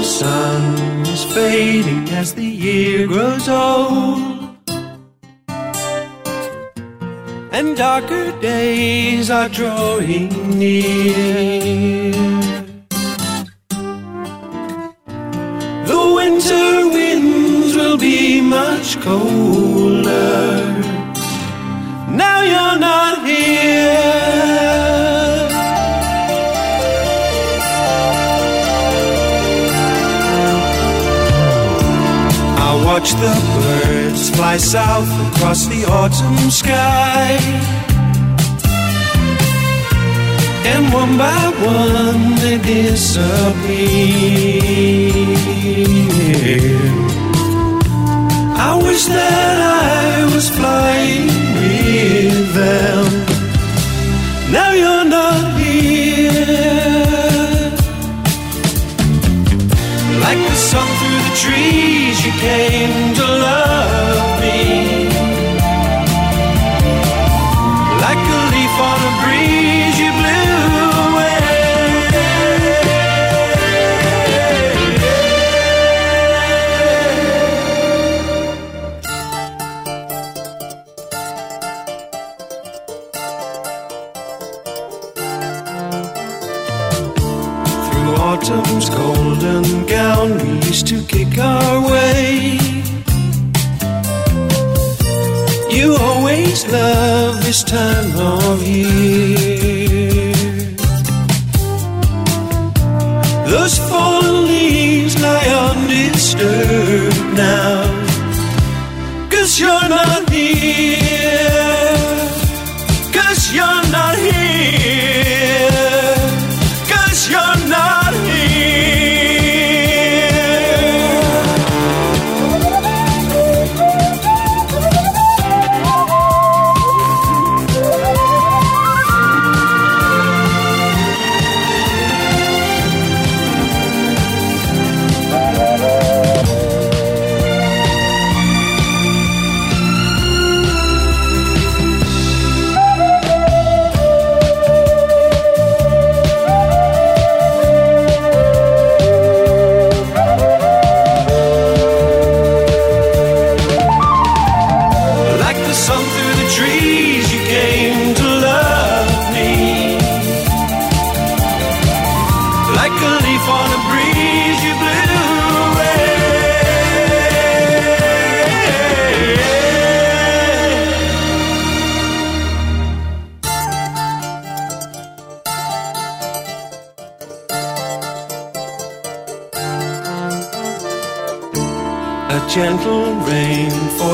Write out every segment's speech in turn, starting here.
the sun is fading as the year grows old. And darker days are drawing near. The winter winds will be much colder. Watch the birds fly south across the autumn sky. And one by one they disappear. I wish that I was flying with them. Now you're trees, you came to love me. Always love this time of year. Those fallen leaves lie undisturbed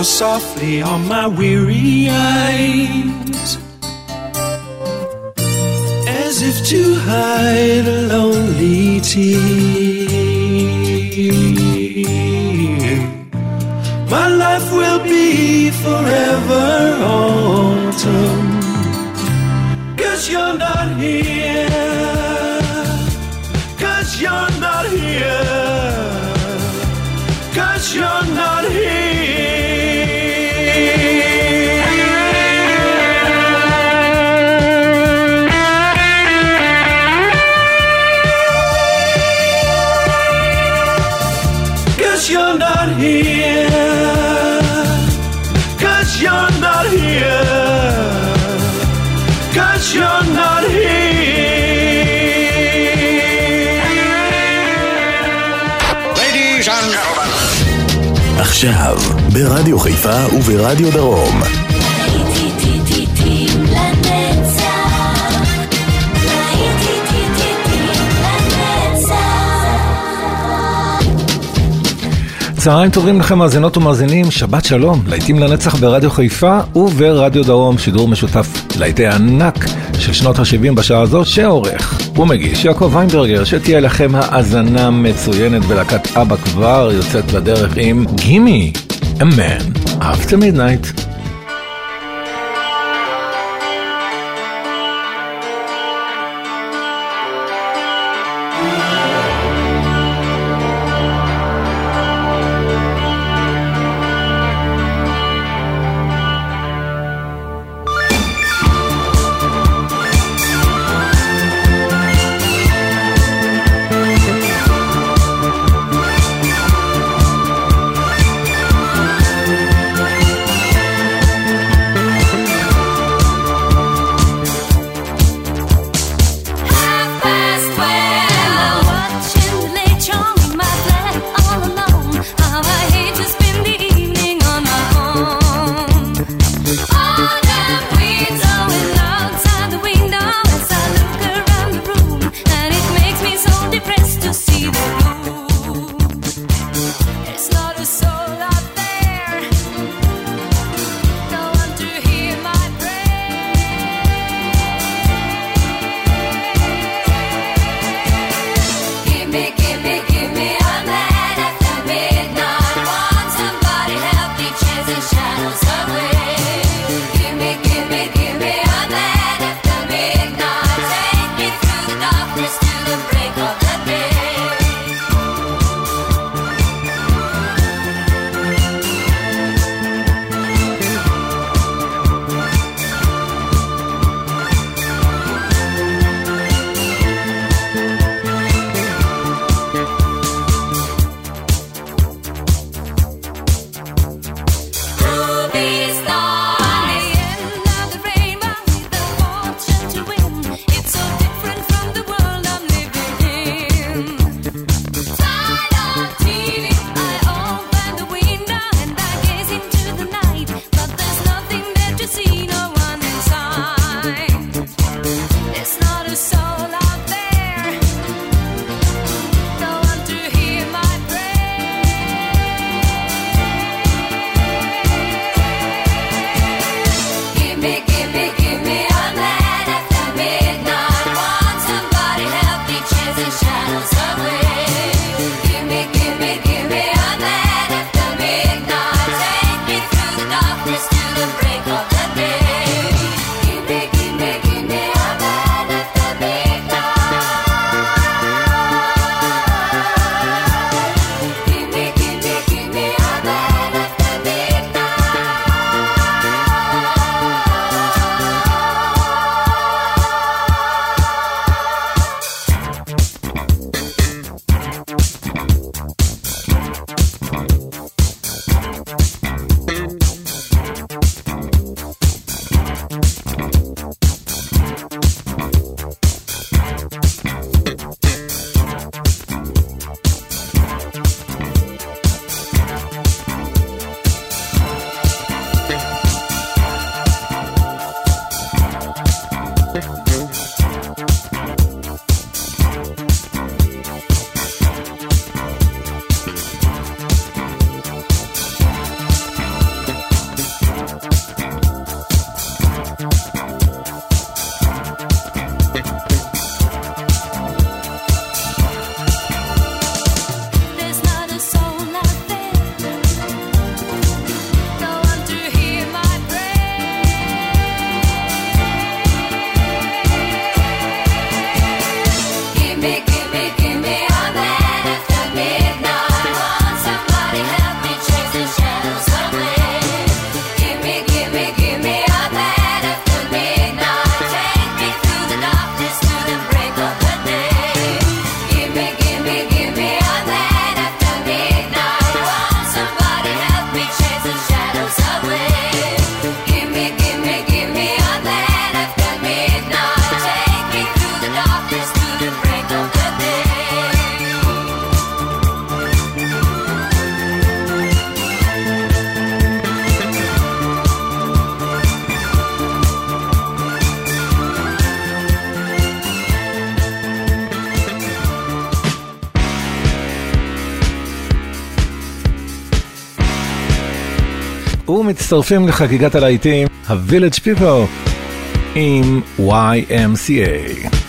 softly on my weary eyes, as if to hide a lonely tear. My life will be forever autumn, cause you're not here, עכשיו, ברדיו חיפה וברדיו דרום. צהריים טובים לכם מאזינות ומאזינים, שבת שלום, להיטים לנצח ברדיו חיפה וברדיו דרום, שידור משותף להיטי ענק של שנות ה-70 בשעה הזו, שעורך ומגיש יעקב ויינברגר, שתהיה לכם האזנה מצוינת בלהקת אבא כבר יוצאת לדרך עם גימי, man after midnight. ומצטרפים לחגיגת הלהיטים, ה-Village People עם YMCA.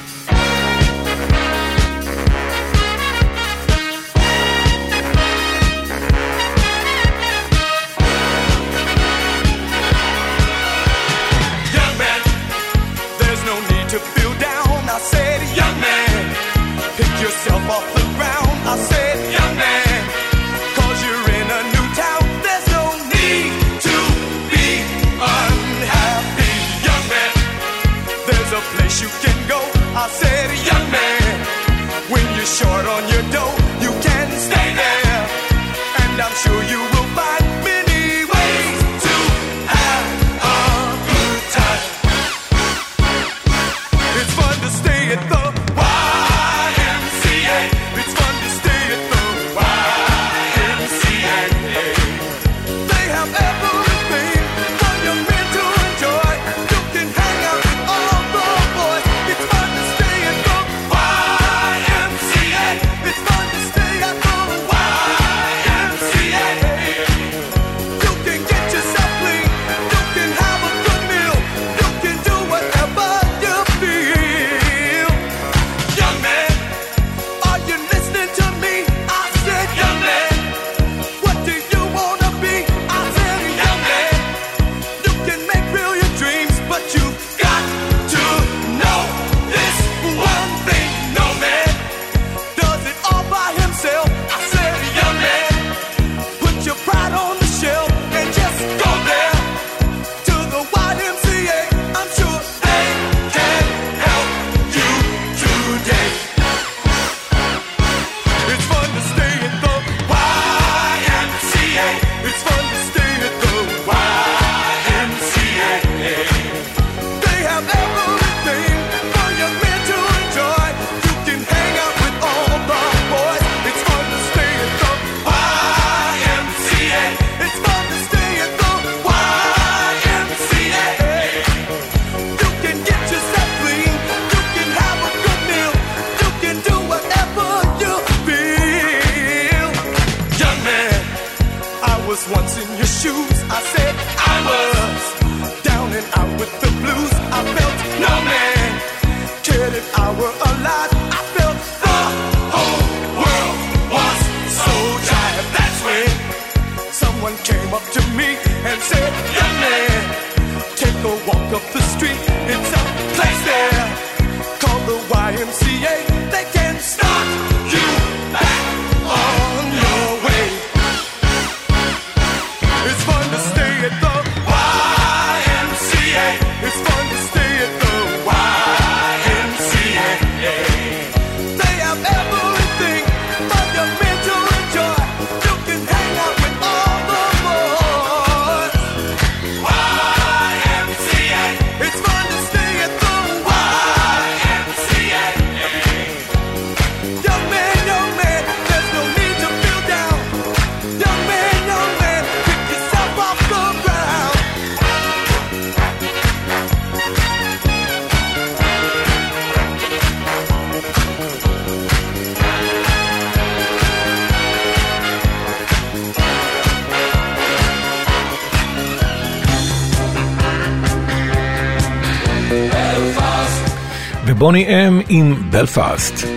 Boney M in Belfast.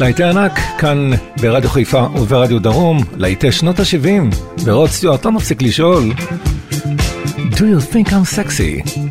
להיטי ענק, כאן ברדיו חיפה וברדיו דרום, להיטי שנות ה-70, ורוד סטיוארט לא מפסיק לשאול, Do you think I'm sexy?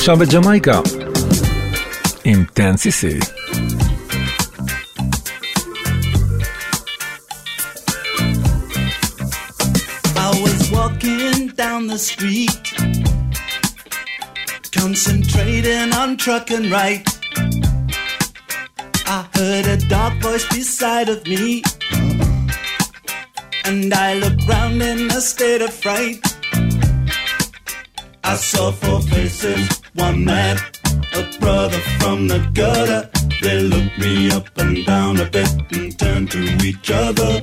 חופשה בג'מייקה. עם טנסיסי. Down the street, concentrating on trucking right. I heard a dark voice beside of me, and I looked round in a state of fright. I saw four faces one a brother from the gutter. They looked me up and down a bit and turned to each other.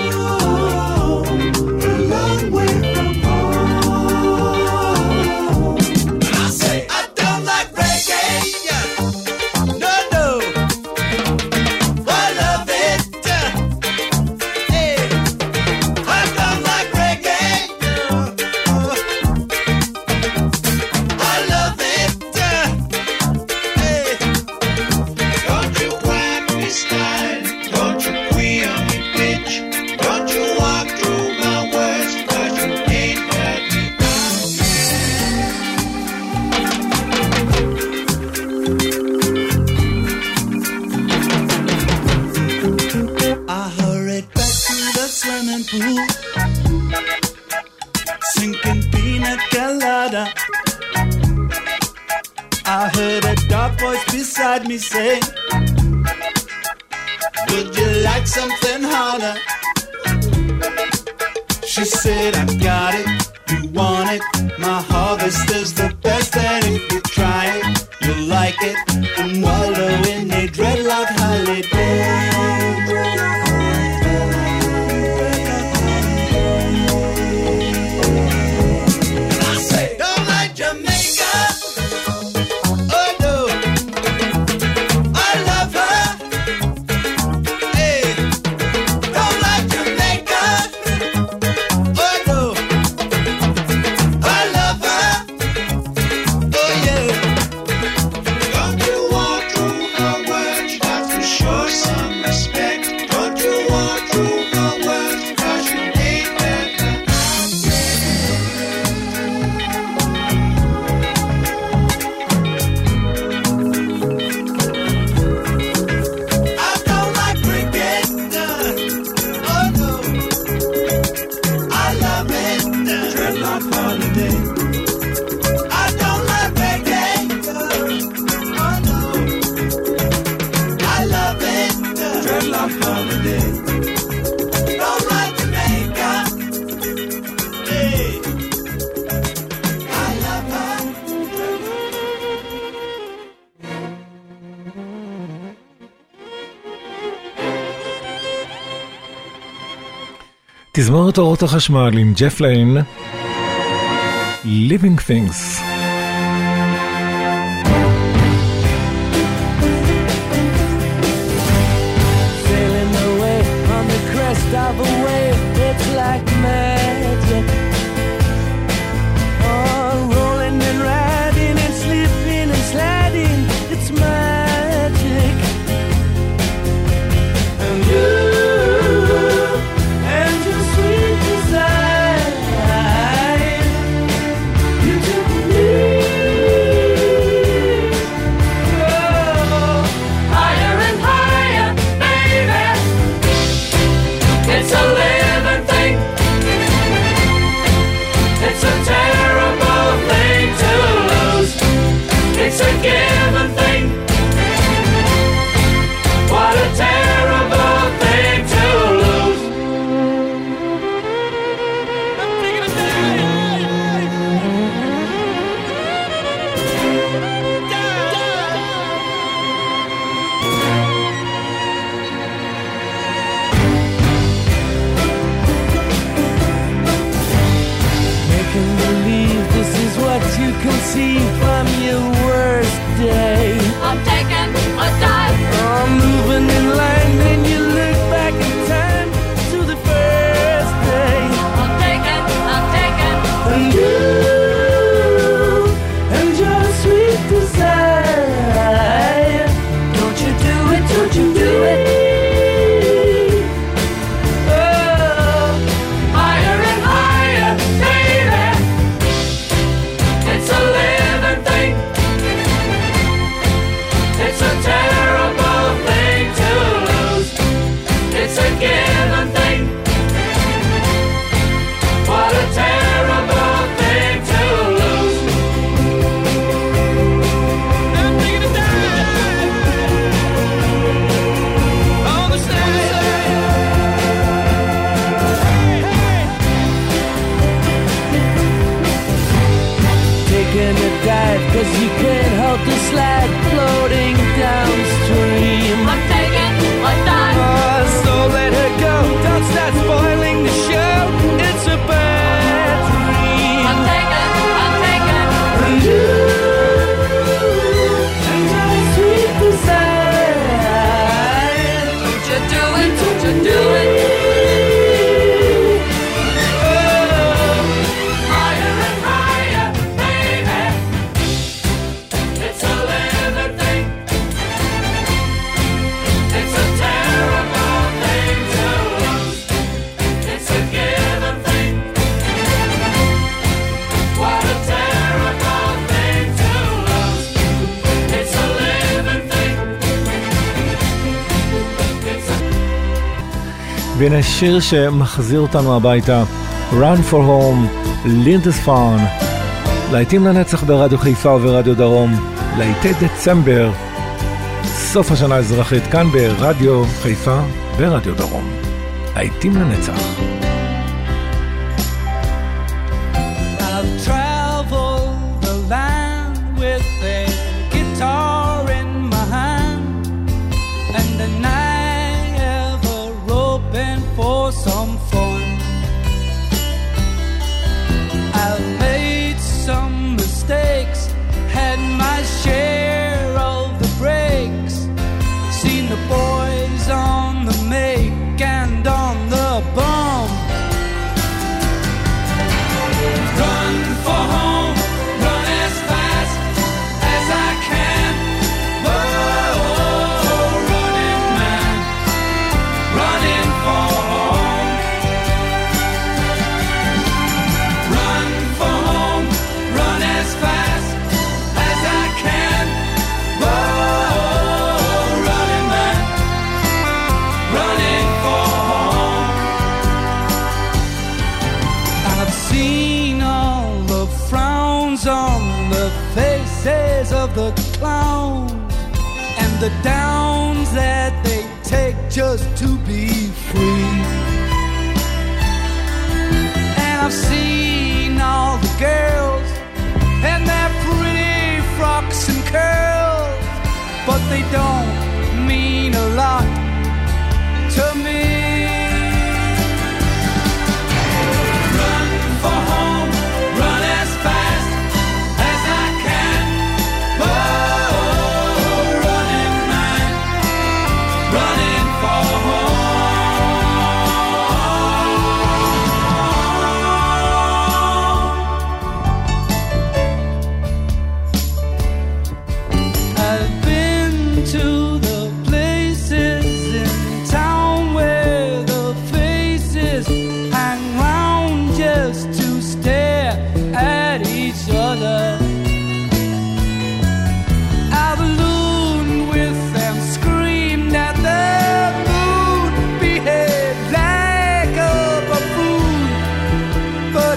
תזמורת אורות החשמל עם ג'פליין, Living Things. Cause you can't help the slide והנה שיר שמחזיר אותנו הביתה, Run for Home, לינדספארן. להיטים לנצח ברדיו חיפה וברדיו דרום, להיטי דצמבר, סוף השנה האזרחית, כאן ברדיו חיפה ורדיו דרום. להיטים לנצח.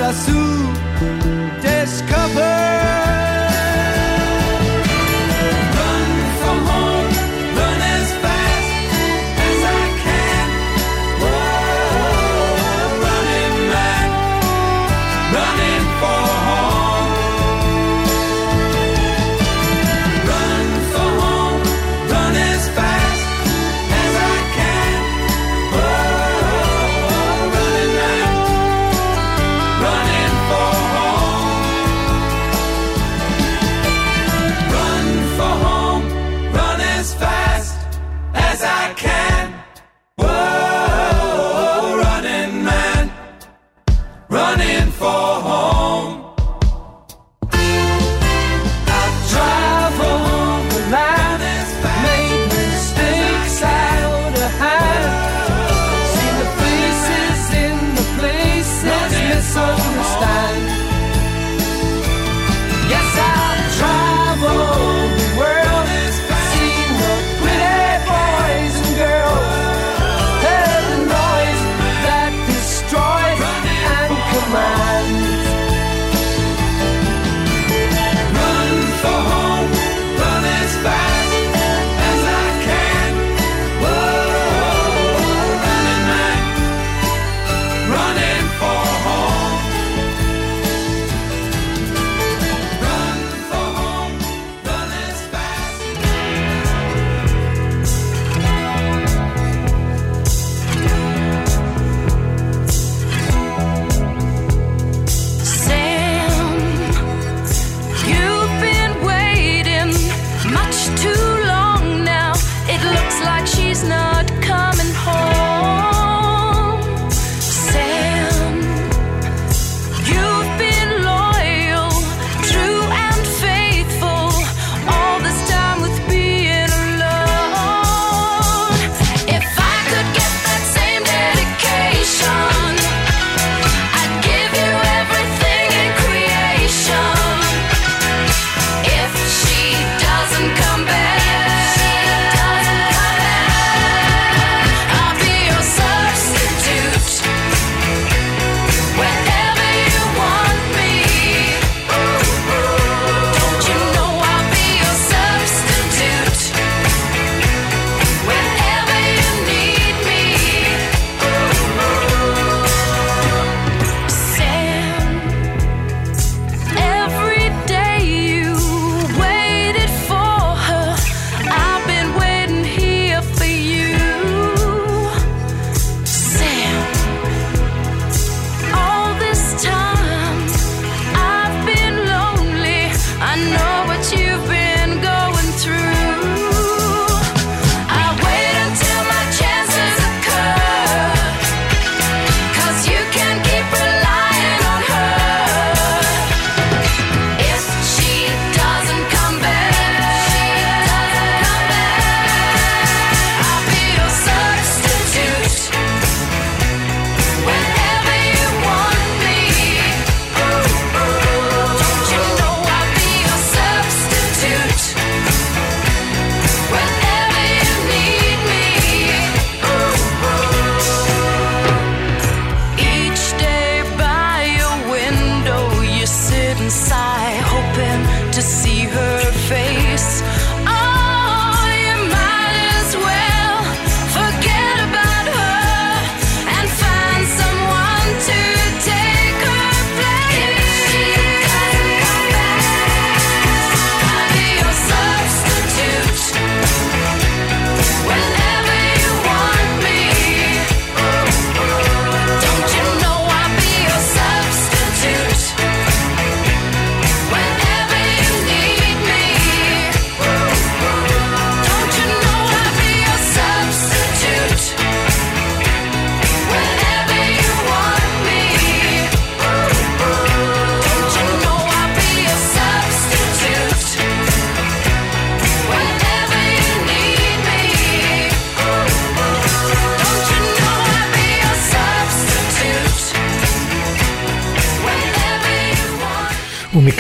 azul, discover.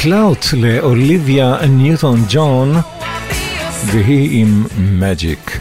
ומקלאוט לאוליביה ניוטון ג'ון, והיא עם מג'יק.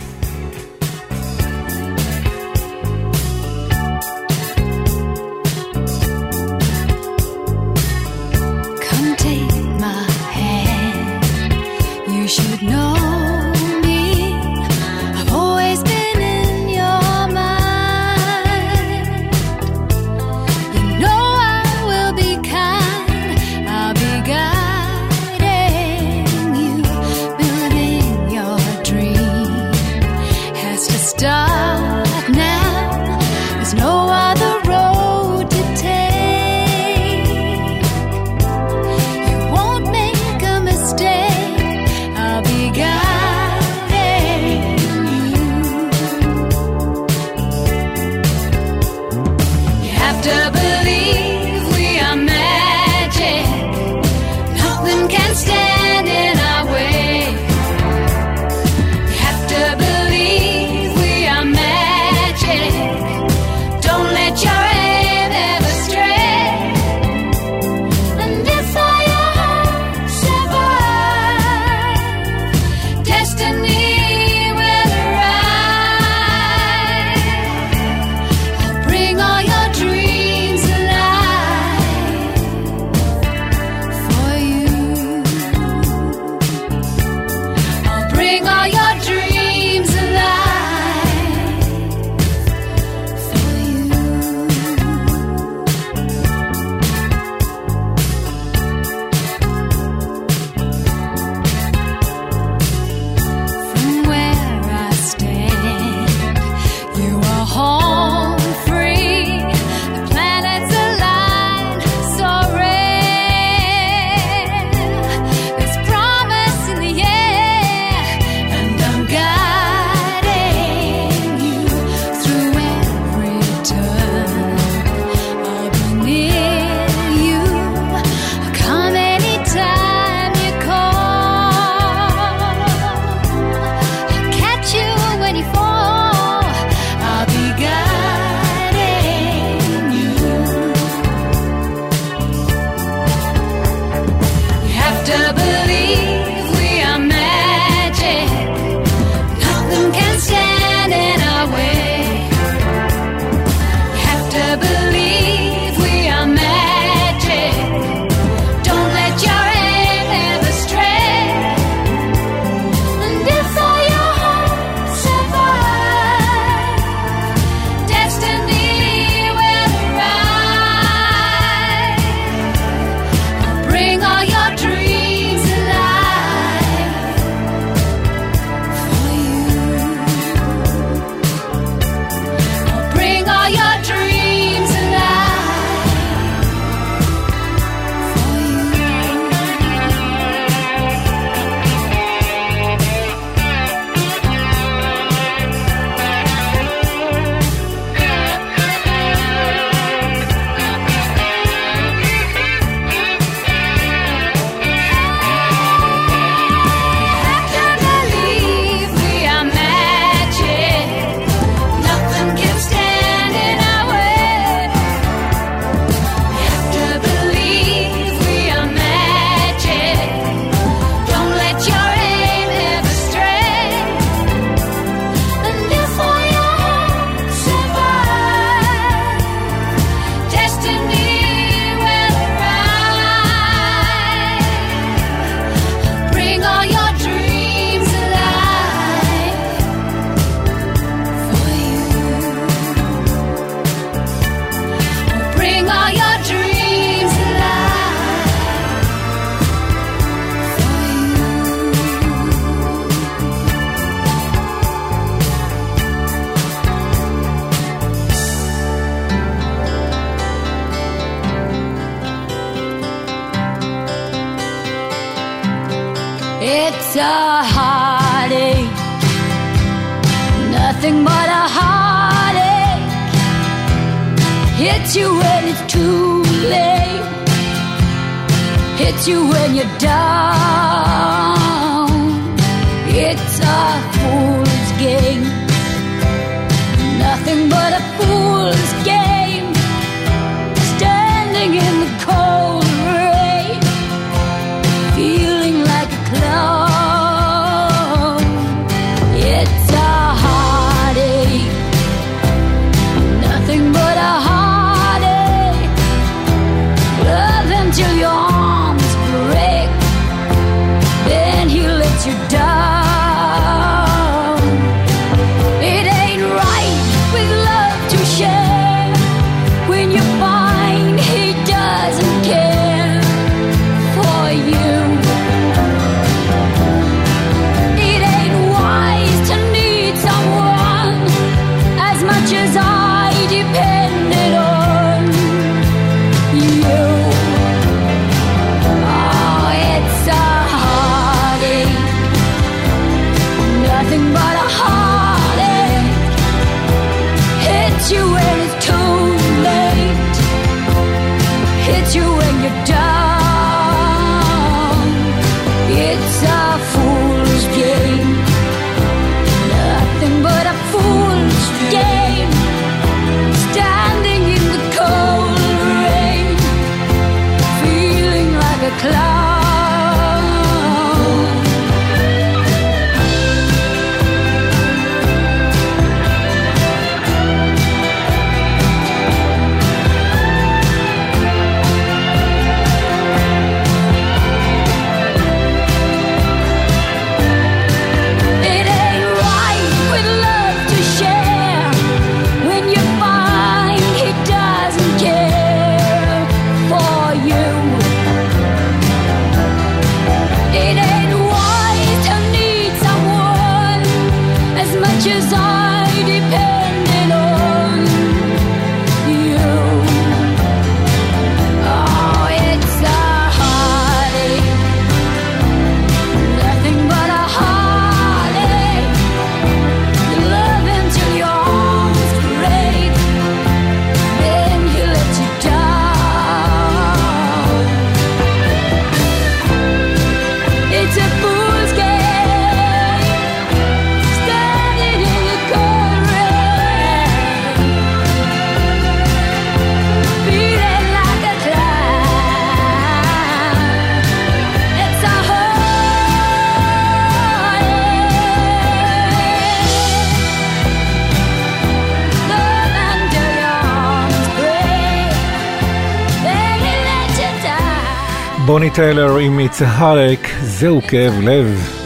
בוני טיילר עם It's a Heartache, זהו כאב לב.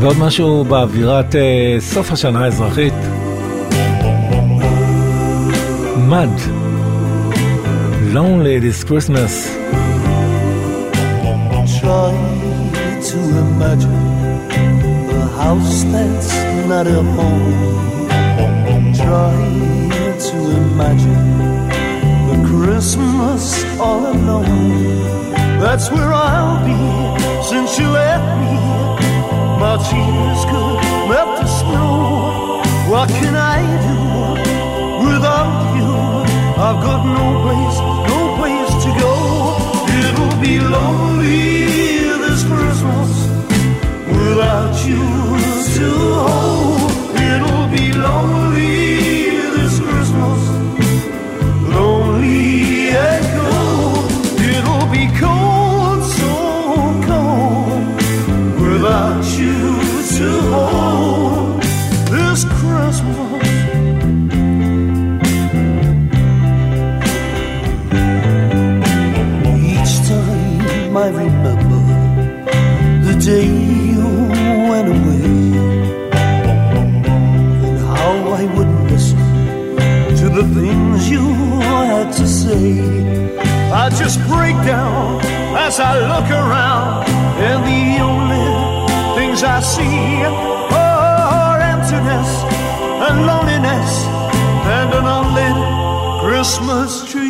ועוד משהו באווירת אה, סוף השנה האזרחית. מד. Lonely this Christmas. Try to imagine a house that's not a home. Try to imagine Christmas all alone. That's where I'll be since you left me. My tears could melt the snow. What can I do without you? I've got no place, no place to go. It'll be lonely this Christmas without you to hold. It'll be lonely I remember the day you went away and how I wouldn't listen to the things you had to say. I just break down as I look around, and the only things I see are emptiness and loneliness and an unlit Christmas tree.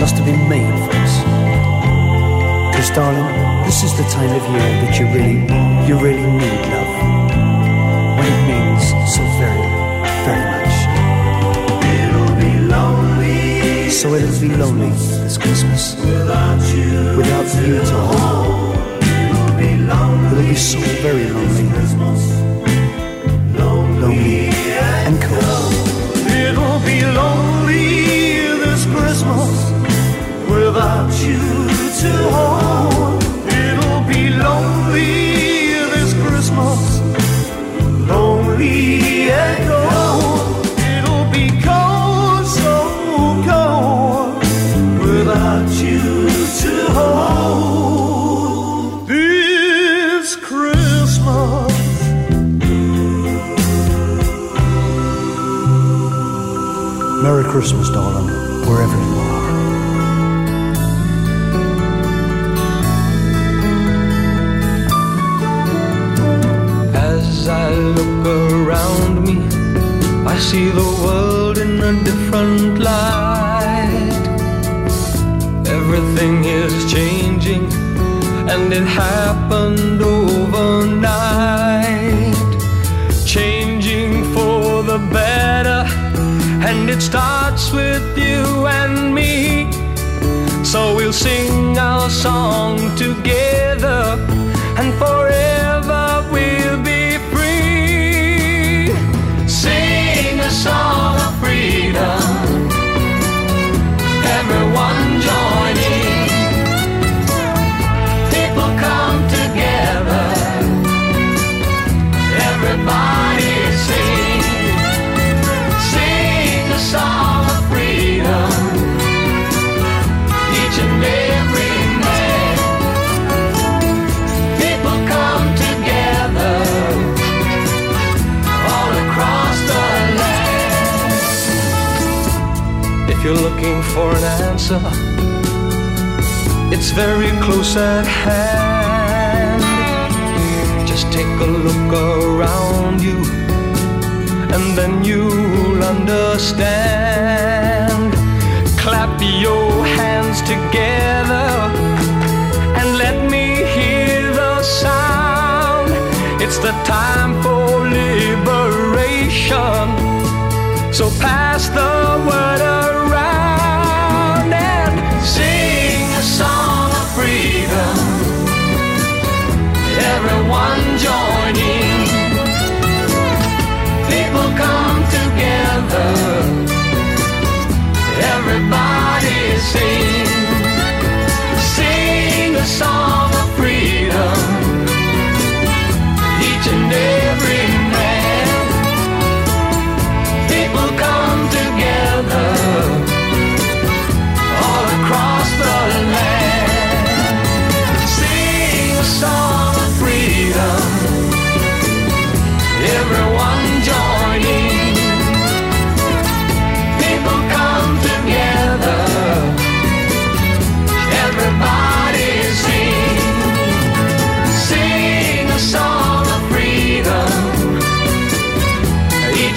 Must have been made for us. Because, darling, this is the time of year that you really, you really need love. When it means so very, very much. It'll be lonely. So it'll be lonely this Christmas. Without you. Without you to hold. It'll be lonely. It'll be so very lonely. Lonely and cold. Without you to hold. It'll be lonely this Christmas. Lonely and cold. It'll be cold, so cold without you to hold. This Christmas. Merry Christmas, darling, wherever you are. Around me, I see the world in a different light. Everything is changing, and it happened overnight. Changing for the better, and it starts with you and me. So we'll sing our song together, and forever looking for an answer, it's very close at hand. Just take a look around you, and then you'll understand. Clap your hands together and let me hear the sound. It's the time for liberation. So pass the word around Everyone join in. People come together. Everybody sing, sing a song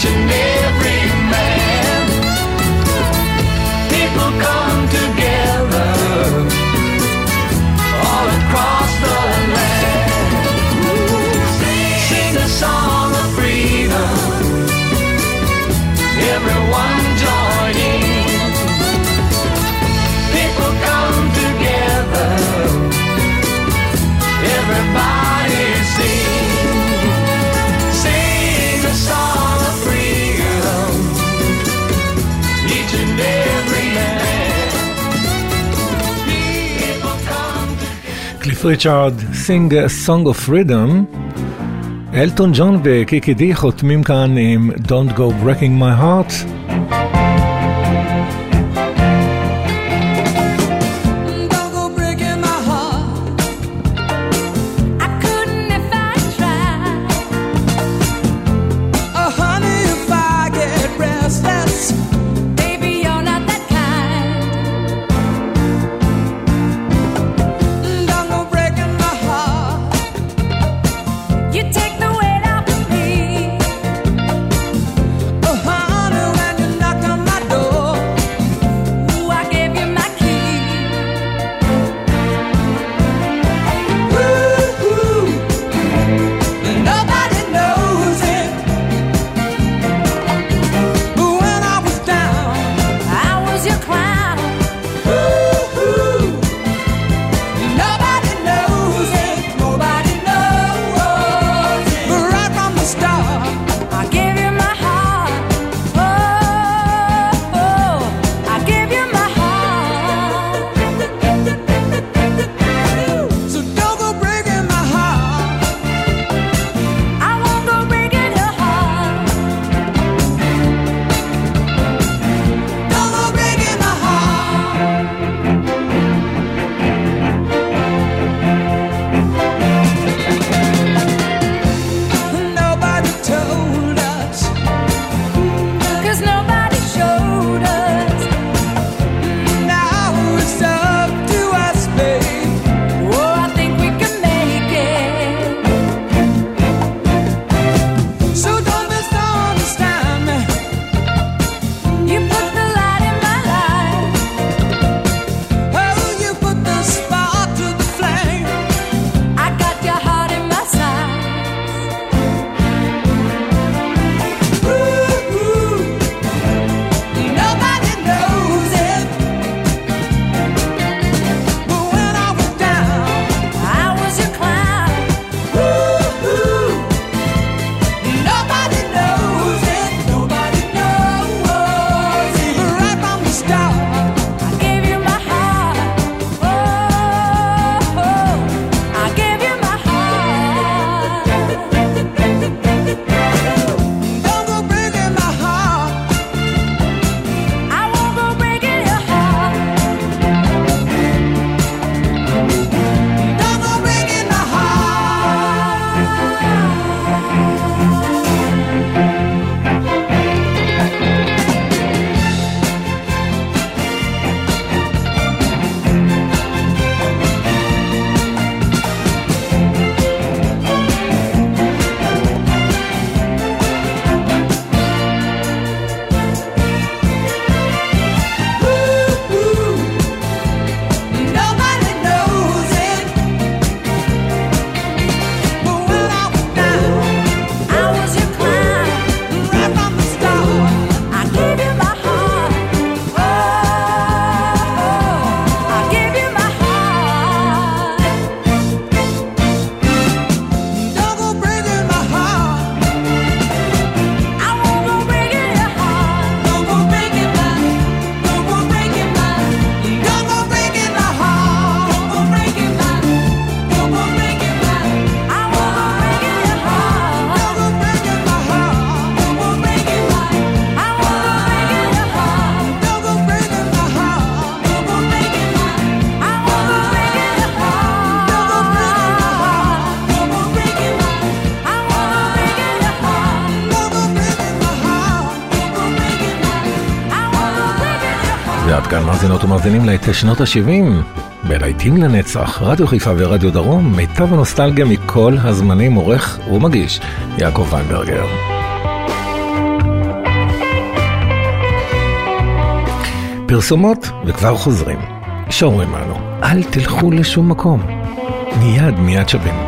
Each and קליף ריצ'ארד, סינג Song of Freedom. אלטון ג'ון וקיקי די חותמים כאן עם Don't Go Breaking My Heart. ומאזינים להיטי שנות ה-70. בלהיטים לנצח, רדיו חיפה ורדיו דרום, מיטב הנוסטלגיה מכל הזמנים, עורך ומגיש, יעקב ויינברגר. פרסומות וכבר חוזרים. שומרים לנו, אל תלכו לשום מקום. מיד מיד שבים.